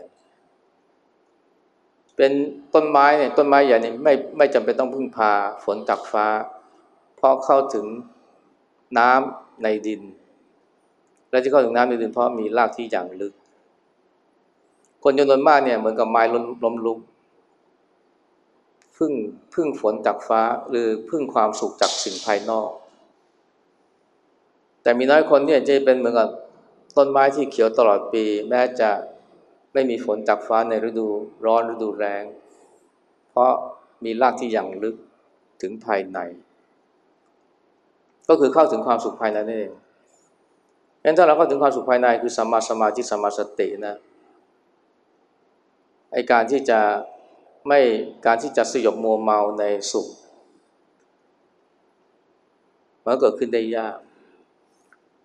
เป็นต้นไม้เนี่ยต้นไม้ใหญ่เนี่ยไม่ไม่จำเป็นต้องพึ่งพาฝนจากฟ้า เพราะเข้าถึงน้ำในดิน และที่เข้าถึงน้ำในดินเพราะมีรากที่อย่างลึก คนจำนวนมากเนี่ยเหมือนกับไม้ล้มล้มลุกพึ่งพึ่งฝนจากฟ้าหรือพึ่งความสุขจากสิ่งภายนอก แต่มีน้อยคนที่จะเป็นเหมือนกับต้นไม้ที่เขียวตลอดปี แม้จะไม่มีฝนจากฟ้าในฤดูร้อนฤดูแรงเพราะมีรากที่ย่างลึกถึงภายใน ก็คือเข้าถึงความสุขภายในนั่นเองงั้นถ้าเราเข้าถึงความสุขภายในคือสัมมาสมาธิสัมมาสตินะ ไอการที่จะไม่การที่จะสยบโมเมาในสุขมันเกิดขึ้นได้ยาก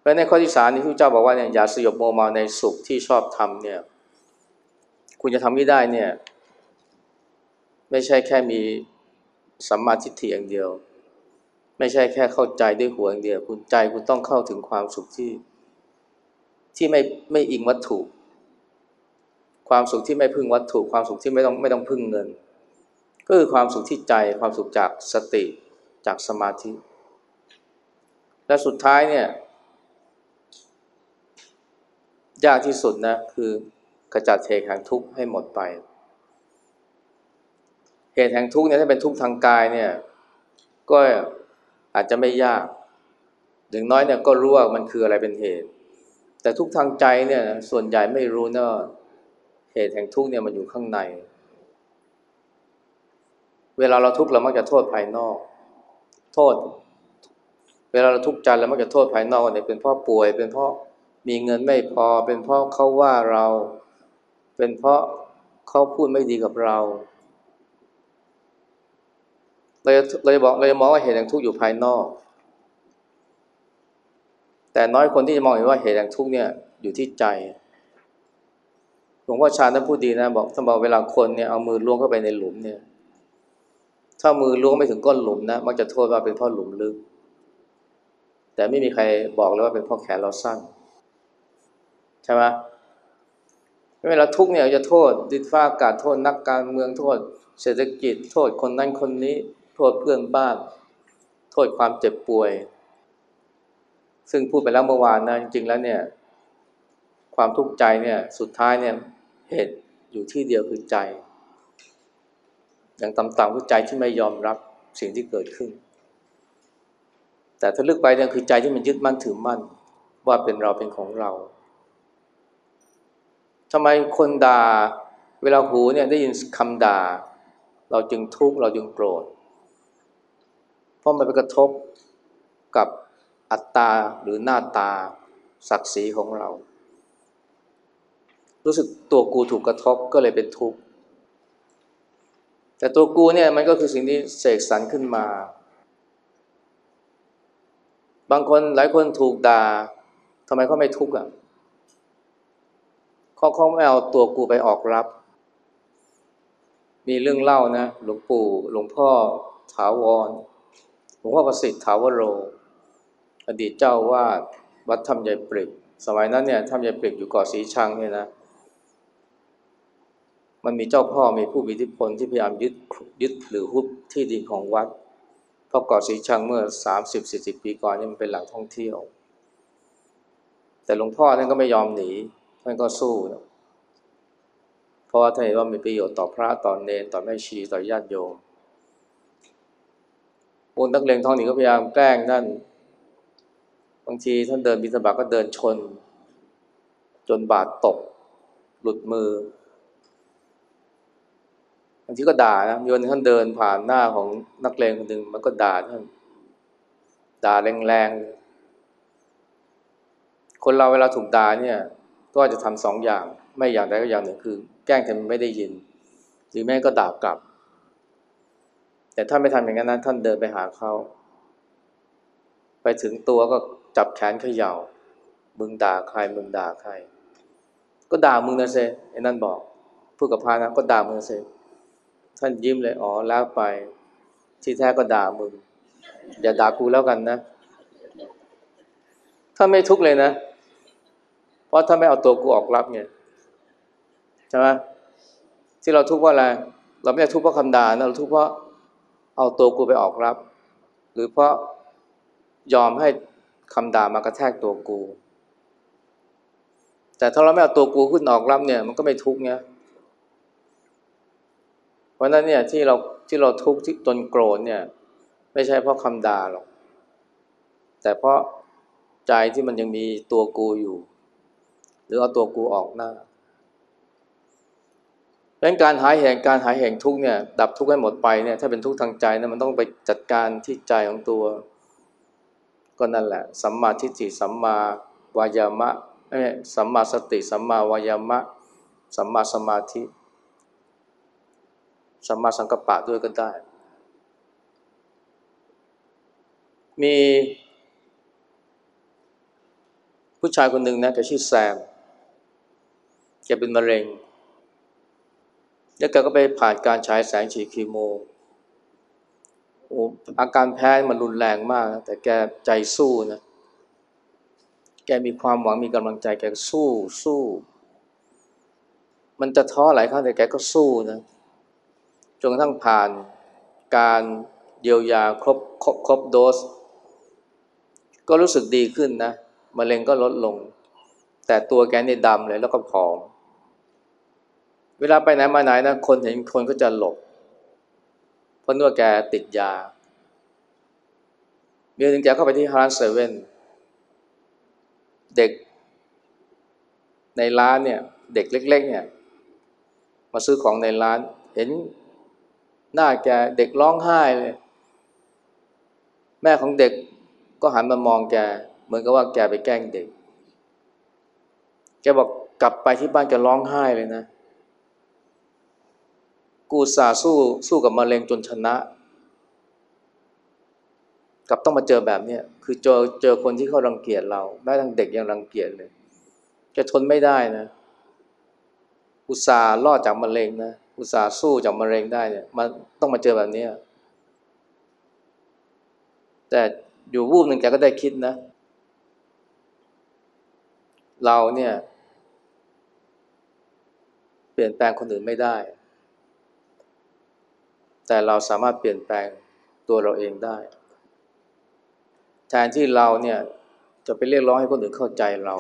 เพราะในข้อที่สามนี่พระเจ้าบอกว่าเนี่ยอย่าสยบโมเมาในสุขที่ชอบทำเนี่ย คุณจะทำไม่ได้เนี่ย ไม่ใช่แค่มีสัมมาทิฏฐิอย่างเดียว ไม่ใช่แค่เข้าใจด้วยหัวอย่างเดียว คุณใจคุณต้องเข้าถึงความสุขที่ ที่ไม่ไม่อิงวัตถุ ความสุขที่ไม่พึ่งวัตถุ ความสุขที่ไม่ต้องไม่ต้องพึ่งเงิน ก็คือความสุขที่ใจความสุขจากสติจากสมาธิ และสุดท้ายเนี่ยยากที่สุดนะคือกระจัดเหตุแห่งทุกข์ให้หมดไป เหตุแห่งทุกข์เนี่ยถ้าเป็นทุกข์ทางกายเนี่ยก็อาจจะไม่ยากอย่างน้อยเนี่ยก็รู้ว่ามันคืออะไรเป็นเหตุ แต่ทุกทางใจเนี่ยส่วนใหญ่ไม่รู้นะ เหตุแห่งทุกข์เนี่ยมันอยู่ข้างใน เวลาเราทุกข์เรามักจะโทษภายนอก โทษ เวลาเราทุกข์ใจเรามักจะโทษภายนอกเนี่ยเป็นเพราะป่วย เป็นเพราะมีเงินไม่พอ เป็นเพราะเขาว่าเรา เป็นเพราะเขาพูดไม่ดีกับเรา เราเราจะบอกเราจะมองว่าเหตุแห่งทุกข์อยู่ภายนอก แต่น้อยคนที่จะมองเห็นว่าเหตุแห่งทุกข์เนี่ยอยู่ที่ใจ ลวงพ่อชาท่านพูดดีนะบอกท่านบอกเวลาคนเนี่ยเอามือล้วงเข้าไปในหลุมเนี่ย ถ้ามือล้วงไม่ถึงก้นหลุมนะมักจะโทษว่าเป็นเพราะหลุมลึก แต่ไม่มีใครบอกเลยว่าเป็นเพราะแขนเราสั้นใช่ไหมเวลาทุกเนี่ยจะโทษ ดินฟ้าอากาศโทษนักการเมืองโทษ เศรษฐกิจ โทษคนนั้นคนนี้ โทษเพื่อนบ้าน โทษความเจ็บป่วย ซึ่งพูดไปแล้วเมื่อวานนะจริงๆแล้วเนี่ย ความทุกข์ใจเนี่ยสุดท้ายเนี่ย เหตุอยู่ที่เดียวคือใจ อย่างต่ำๆคือใจที่ไม่ยอมรับสิ่งที่เกิดขึ้น แต่ถ้าลึกไปเนี่ยคือใจที่มันยึดมั่นถือมั่น ว่าเป็นเราเป็นของเราทำไมคนด่าเวลาหูเนี่ยได้ยินคำด่า เราจึงทุกข์เราจึงโกรธ เพราะมันไปกระทบกับอัตตาหรือหน้าตาศักดิ์ศรีของเรา รู้สึกตัวกูถูกกระทบก็เลยเป็นทุกข์แต่ตัวกูเนี่ยมันก็คือสิ่งที่เสกสรรขึ้นมา บางคนหลายคนถูกด่าทำไมเขาไม่ทุกข์อะเขาเขาไม่เอาตัวกูไปออกรับ มีเรื่องเล่านะ หลวงปู่หลวงพ่อถาวรหลวงพ่อประสิทธิ์ถาวโร อดีตเจ้าวาดวัดธรรมใหญ่ปริกสมัยนั้นเนี่ยธรรมใหญ่ปริกอยู่เกาะสีชังเนี่ยนะ มันมีเจ้าพ่อมีผู้มีอิทธิพลที่พยายามยึดยึดหรือฮุบที่ดินของวัดเพราะเกาะสีชังเมื่อสามสิบสี่สิบปีก่อนนี่มันเป็นแหล่งท่องเที่ยว แต่หลวงพ่อท่านก็ไม่ยอมหนีท่านก็สู้นะเพราะว่าท่านเห็นว่ามีประโยชน์ต่อพระต่อเนรต่อแม่ชีต่อญาติโยมพวกนักเลงท้องหนีก็พยายามแกล้งท่านบางทีท่านเดินบิณฑบาตก็เดินชน จนบาดตก หลุดมือางทีก็ด่านะมีวันท่านเดินผ่านหน้าของนักเลงคนหนึ่งมันก็ด่าท่านด่าแรงๆ คนเราเวลาถูกด่าเนี่ย ก็จะทำสองอย่าง ไม่อย่างใดก็อย่างหนึ่งคือ แกล้งทำไม่ได้ยิน หรือแม่ก็ด่ากลับ แต่ถ้านไม่ทำอย่างนั้นท่านเดินไปหาเขาไปถึงตัวก็จับแขนเขย่า มึงด่าใคร มึงด่าใคร ก็ด่ามึงนะเซไอ้นั่นบอก พูดกับพานะก็ด่ามึงนะเซ ท่านยิ้มเลยอ๋อแล้วไป ที่แท้ก็ด่ามึงอย่าด่ากูแล้วกันนะ ถ้าไม่ทุกเลยนะ เพราะถ้าไม่เอาตัวกูออกรับเนี่ยใช่ไหมที่เราทุกข์เพราะอะไรเราไม่ได้ทุกข์เพราะคำด่านะเราทุกข์เพราะเอาตัวกูไปออกรับ หรือเพราะยอมให้คำด่ามากระแทกตัวกู แต่ถ้าเราไม่เอาตัวกูขึ้นออกรับเนี่ย มันก็ไม่ทุกข์เนี่ย ราะนั้นเนี่ยที่เราที่เราทุกข์ที่จนโกรธเนี่ยไม่ใช่เพราะคำด่าหรอก แต่เพราะใจที่มันยังมีตัวกูอยู่ หรือเอาตัวกูออกหน้าดังนั้นการหายแห่งการหายแห่งทุกเนี่ยดับทุกข์ให้หมดไปเนี่ยถ้าเป็นทุกข์ทางใจนะมันต้องไปจัดการที่ใจของตัว ก็นั่นแหละ สัมมาทิฏฐิสัมมาวายามะสัมมาสติ สัมมาวายามะ สัมมาสมาธิ สัมมาสังกัปปะด้วยก็ได้ มีผู้ชายคนหนึ่งนะแกชื่อแซมแกเป็นมะเร็ง แล้วแกก็ไปผ่านการฉายแสงฉีดคีโมโอ้อาการแพ้มันรุนแรงมาก แต่แกใจสู้นะ แกมีความหวังมีกำลังใจ แกสู้สู้ มันจะท้อหลายครั้งแต่แกก็สู้นะ จนกระทั่งผ่านการเยียวยาครบครบครบโดส ก็รู้สึกดีขึ้นนะมะเร็งก็ลดลง แต่ตัวแกนี่ดำเลยแล้วก็ผอม เวลาไปไหนมาไหนนะคนเห็นคนก็จะหลบ เพราะนึกว่าแกติดยาเมีหนึ่งแกเข้าไปที่ร้านเซเว่นเด็กในร้านเนี่ย เด็กเล็ก ๆ เนี่ย มาซื้อของในร้าน เห็น หน้าแกเด็กร้องไห้เลย แม่ของเด็กก็หันมามองแก เหมือนกับว่าแกไปแกล้งเด็ก แกบอกกลับไปที่บ้านแกร้องไห้เลยนะ กูสาสู้สู้กับมะเร็งจนชนะ กลับต้องมาเจอแบบเนี้ยคือเจอเจอคนที่เขารังเกียจเรา แม้ทั้งเด็กยังรังเกียจเลยแกทนไม่ได้นะ อุตส่าห์รอดจากมะเร็งนะ อุตส่าห์สู้จากมะเร็งได้เนี่ยมันต้องมาเจอแบบนี้แต่อยู่วูบหนึ่งแกก็ได้คิดนะ เราเนี่ย เปลี่ยนแปลงคนอื่นไม่ได้ แต่เราสามารถเปลี่ยนแปลงตัวเราเองได้ แทนที่เราเนี่ยจะไปเรียกร้องให้คนอื่นเข้าใจเรา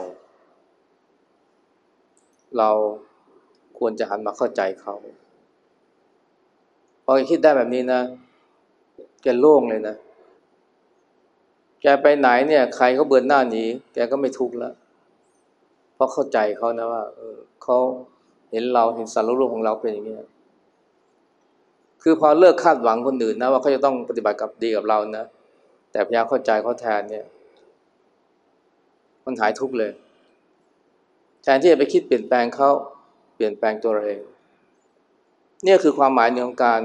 เราควรจะหันมาเข้าใจเขา อคิดได้แบบนี้นะแกโล่งเลยนะ แกไปไหนเนี่ย ใครเขาเบือนหน้าหนีแกก็ไม่ทุกข์แล้วราะเข้าใจเขานะว่าเออเขาเห็นเราเห็นสารรูปของเราเป็นอย่างนี้คือพอเลิกคาดหวังคนอื่นนะว่าเขาจะต้องปฏิบัติกับดีกับเรานะแต่พยายามเข้าใจเขาแทนเนี่ย มันหายทุกข์เลย แทนที่จะไปคิดเปลี่ยนแปลงเขาเปลี่ยนแปลงตัวเราเอง นี่คือความหมายของการ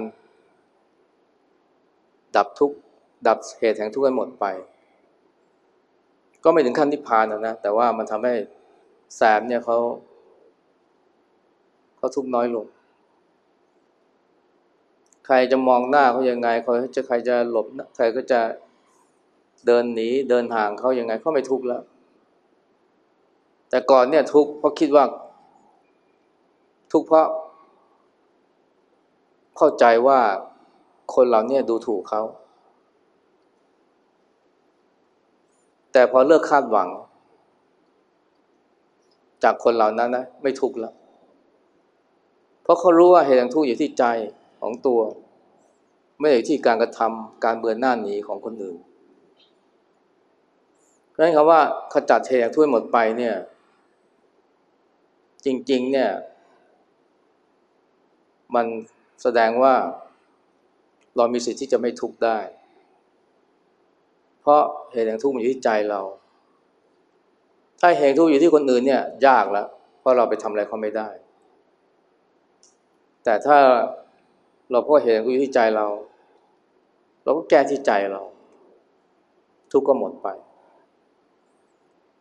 ดับทุกข์ดับเหตุแห่งทุกข์ให้หมดไป ก็ไม่ถึงขั้นนิพพานนะ แต่ว่ามันทำให้แสมเนี่ยเขาเขาทุกข์น้อยลง ใครจะมองหน้าเขายังไงใครจะใครจะหลบ ใครก็จะเดินหนีเดินห่างเขายังไงเขาไม่ทุกข์แล้ว แต่ก่อนเนี่ยทุกข์เพราะคิดว่า ทุกข์เพราะ เข้าใจว่าคนเหล่านี้ดูถูกเขา แต่พอเลิกคาดหวัง จากคนเหล่านั้นนะไม่ทุกข์แล้ว เพราะเขารู้ว่าเหตุแห่งทุกข์อยู่ที่ใจของตัว ไม่ได้อยู่ที่การกระทำการเบือนหน้าหนีของคนอื่นเพราะฉะนั้นคำว่าขจัดเหตุแห่งทุกข์หมดไปเนี่ย จริง ๆ เนี่ย มัน แสดงว่าเรามีสิทธิ์ที่จะไม่ทุกข์ได้ เพราะเหตุแห่งทุกข์มันอยู่ที่ใจเรา ถ้าเหตุแห่งทุกข์อยู่ที่คนอื่นเนี่ยยากแล้ว เพราะเราไปทำอะไรเขาไม่ได้ แต่ถ้าเราพบเหตุแห่งทุกข์อยู่ที่ใจเรา เราก็แก้ที่ใจเรา ทุกข์ก็หมดไป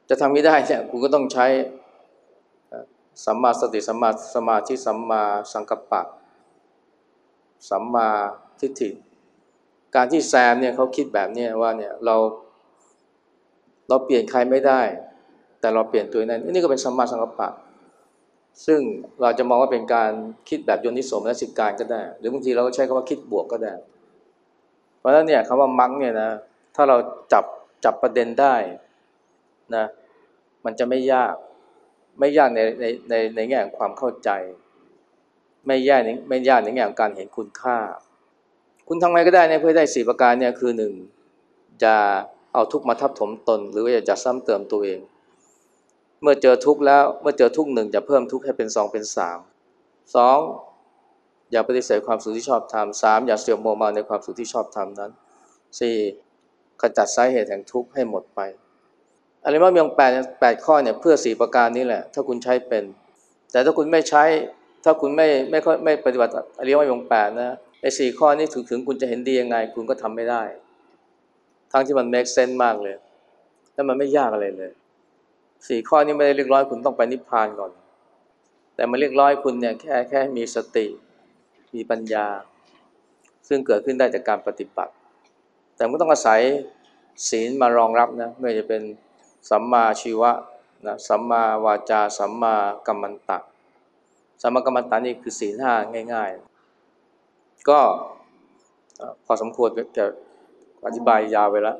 จะทำไม่ได้เนี่ยคุณก็ต้องใช้สัมมาสติสัมมาสมาธิสัมมาสังกัปปะ สัมมาทิฏฐิ การที่แซมเนี่ยเขาคิดแบบนี้ว่าเนี่ยเราเราเปลี่ยนใครไม่ได้ แต่เราเปลี่ยนตัวนั้นนี่ก็เป็นสัมมาสังกัปปะ ซึ่งเราจะมองว่าเป็นการคิดแบบยนิสมนสิการก็ได้ หรือบางทีเราก็ใช้คำว่าคิดบวกก็ได้ เพราะฉะนั้นเนี่ยคำว่ามังเนี่ยนะถ้าเราจับจับประเด็นได้นะมันจะไม่ยากไม่ยากในในในในแง่ของความเข้าใจ ไม่ยากนไม่ยากในแง่ของการเห็นคุณค่า คุณทำไงก็ได้เนี่ยเพื่อได้สี่ประการเนี่ยคือหนึ่งจะเอาทุกมาทับถมตน หรือว่าจะซ้ำเติมตัวเอง เมื่อเจอทุกแล้วเมื่อเจอทุกหนึ่งจะเพิ่มทุกให้เป็นสองเป็นสามสองอย่าปฏิเสธความสุขที่ชอบทำสามอย่าเสื่อมโมมาในความสุขที่ชอบทำนั้นสี่ขจัดสาเหตุแห่งทุกข์ให้หมดไปอะไรว่างมีองแปดแปดข้อเนี่ยเพื่อสี่ประการนี้แหละ ถ้าคุณใช้เป็น แต่ถ้าคุณไม่ใช้ ถ้าคุณไม่ไม่ค่อยไม่ปฏิบัติอริยมรรคองแปดนะไอ้สี่ข้อนี้ถึงถึงคุณจะเห็นดียังไง คุณก็ทำไม่ได้ ทั้งที่มัน make sense มากเลย แล้วมันไม่ยากอะไรเลยสี่ข้อนี้ไม่ได้เรียกร้อยคุณต้องไปนิพพานก่อน แต่มันเรียกร้อยคุณเนี่ยแค่แค่มีสติ มีปัญญา ซึ่งเกิดขึ้นได้จากการปฏิบัติ แต่มันต้องอาศัยศีลมารองรับนะไม่ว่าจะเป็นสัมมาชีวะนะสัมมาวาจา สัมมากัมมันตะ สมกรรมฐานนี่คือศีลห้าง่าย ๆ ก็พอสมควรจะอธิบายยาวไปแล้ว